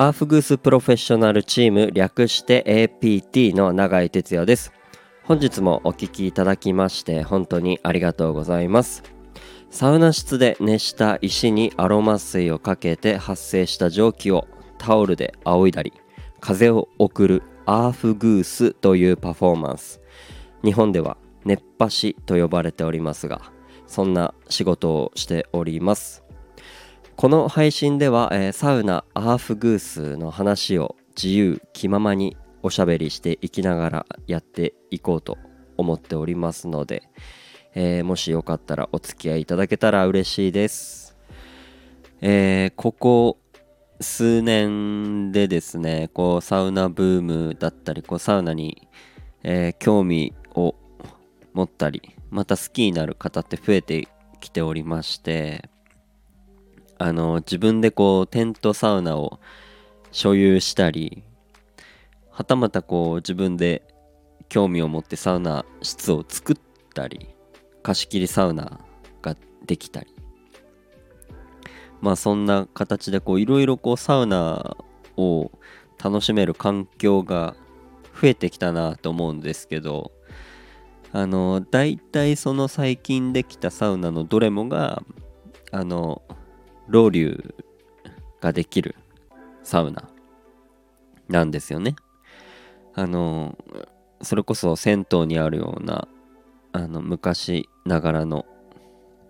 アーフグースプロフェッショナルチーム略して APT の永井哲也です。本日もお聴きいただきまして本当にありがとうございます。サウナ室で熱した石にアロマ水をかけて発生した蒸気をタオルで仰いだり風を送るアーフグースというパフォーマンス。日本では熱波師と呼ばれておりますがそんな仕事をしております。この配信では、えー、サウナアーフグースの話を自由気ままにおしゃべりしていきながらやっていこうと思っておりますので、えー、もしよかったらお付き合いいただけたら嬉しいです、えー、ここ数年でですねこうサウナブームだったりこうサウナに、えー、興味を持ったりまた好きになる方って増えてきておりましてあの自分でこうテントサウナを所有したりはたまたこう自分で興味を持ってサウナ室を作ったり貸し切りサウナができたり。まあそんな形でこういろいろこうサウナを楽しめる環境が増えてきたなと思うんですけどあの大体その最近できたサウナのどれもがあのロウリュができるサウナなんですよね。あのそれこそ銭湯にあるようなあの昔ながらの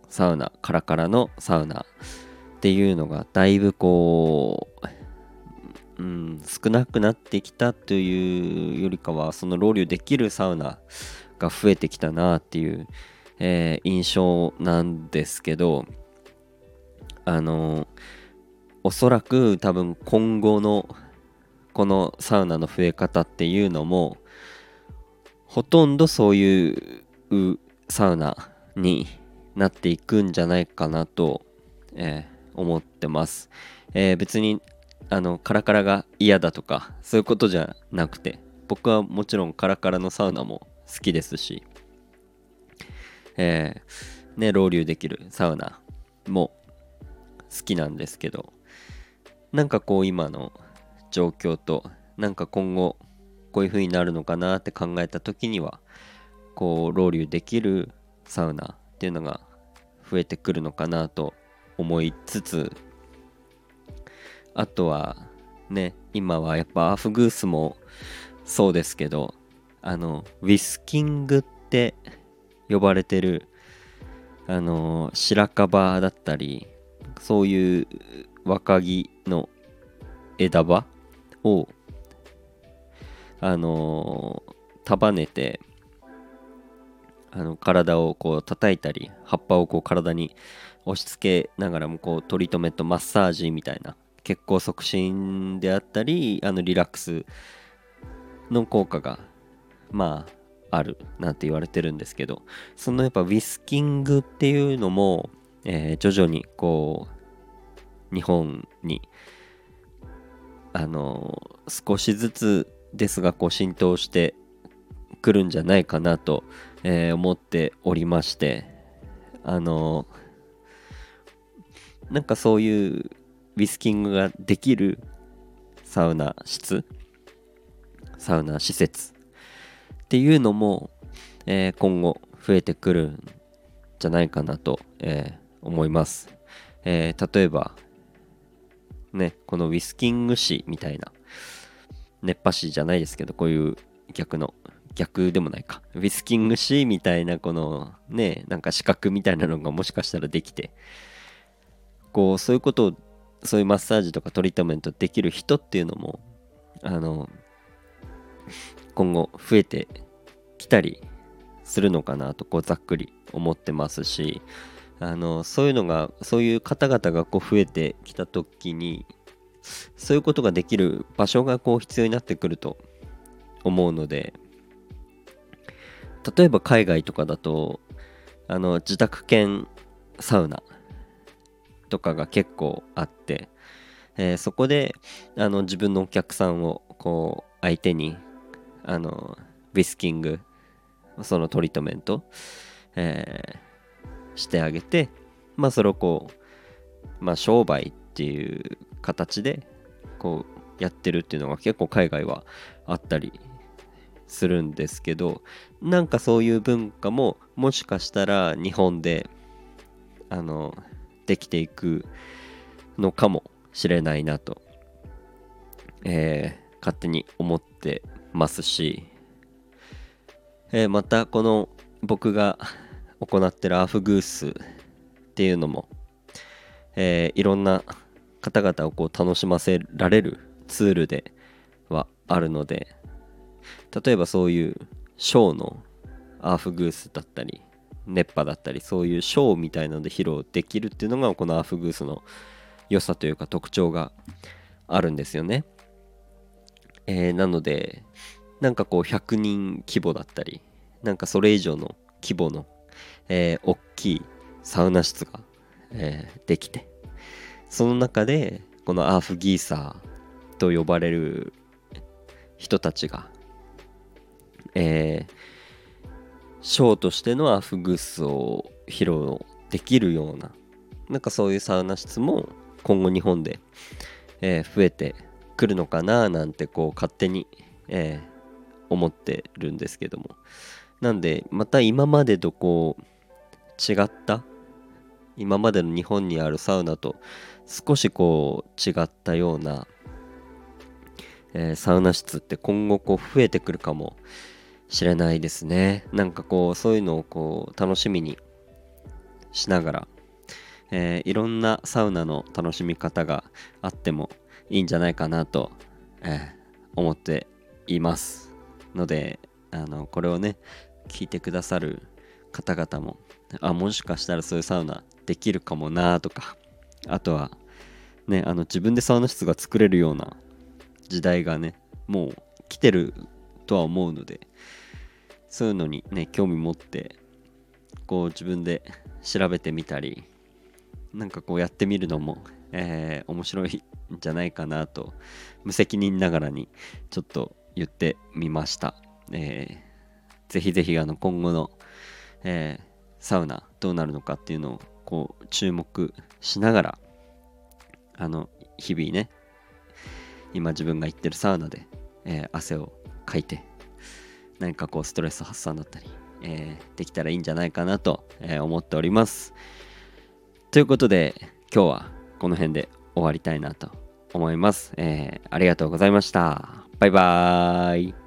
サウナカラカラのサウナっていうのがだいぶこう、うん、少なくなってきたというよりかはそのロウリュできるサウナが増えてきたなっていう、えー、印象なんですけどあのおそらく多分今後のこのサウナの増え方っていうのもほとんどそういうサウナになっていくんじゃないかなと、えー、思ってます、えー、別にあのカラカラが嫌だとかそういうことじゃなくて僕はもちろんカラカラのサウナも好きですし、えー、ね、ロウリュできるサウナも好きなんですけどなんかこう今の状況となんか今後こういう風になるのかなって考えた時にはこうロウリュできるサウナっていうのが増えてくるのかなと思いつつあとはね今はやっぱアフグースもそうですけどあのウィスキングって呼ばれてるあの白樺だったりそういう若木の枝葉をあの束ねてあの体をこう叩いたり葉っぱをこう体に押し付けながらもこうトリートメントマッサージみたいな血行促進であったりあのリラックスの効果がまああるなんて言われてるんですけどそのやっぱウィスキングっていうのもえー、徐々にこう日本にあの少しずつですがこう浸透してくるんじゃないかなと、えー、思っておりましてあのなんかそういうウィスキングができるサウナ室サウナ施設っていうのも、えー、今後増えてくるんじゃないかなと、え、思います。えー、例えば、ね、このウィスキング誌みたいな、熱波師じゃないですけど、こういう逆の、逆でもないか、ウィスキング誌みたいな、このね、なんか資格みたいなのがもしかしたらできて、こう、そういうことを、そういうマッサージとかトリートメントできる人っていうのも、あの、今後増えてきたりするのかなと、こう、ざっくり思ってますし、あのそういうのがそういう方々がこう増えてきた時にそういうことができる場所がこう必要になってくると思うので例えば海外とかだとあの自宅兼サウナとかが結構あって、えー、そこであの自分のお客さんをこう相手にあのウィスキングそのトリートメント、えーしてあげてまあそれをこうまあ商売っていう形でこうやってるっていうのが結構海外はあったりするんですけどなんかそういう文化ももしかしたら日本であのできていくのかもしれないなと、えー、勝手に思ってますし、えー、またこの僕が行ってるアフグースっていうのも、えー、いろんな方々をこう楽しませられるツールではあるので例えばそういうショーのアーフグースだったり熱波だったりそういうショーみたいなので披露できるっていうのがこのアーフグースの良さというか特徴があるんですよね。えー、なのでなんかこう100人規模だったりなんかそれ以上の規模の、えー、大きいサウナ室が、えー、できてその中でこのアーフギーサーと呼ばれる人たちが、えー、ショーとしてのアーフグースを披露できるようななんかそういうサウナ室も今後日本で、えー、増えてくるのかななんてこう勝手に、えー、思ってるんですけども。なんでまた今までとこう違った？今までの日本にあるサウナと少しこう違ったような、えー、サウナ室って今後こう増えてくるかもしれないですね。なんかこうそういうのをこう楽しみにしながら、えー、いろんなサウナの楽しみ方があってもいいんじゃないかなと、えー、思っていますのであのこれをね聞いてくださる方々もあもしかしたらそういうサウナできるかもなとかあとはねあの自分でサウナ室が作れるような時代がねもう来てるとは思うのでそういうのにね興味持ってこう自分で調べてみたりなんかこうやってみるのも、えー、面白いんじゃないかなと無責任ながらにちょっと言ってみました。えー、ぜひぜひあの今後の、えー、サウナどうなるのかっていうのをこう注目しながらあの日々ね今自分が行ってるサウナで、えー、汗をかいて何かこうストレス発散だったり、えー、できたらいいんじゃないかなと、え、思っております。ということで今日はこの辺で終わりたいなと思います、えー、ありがとうございました。バイバーイ。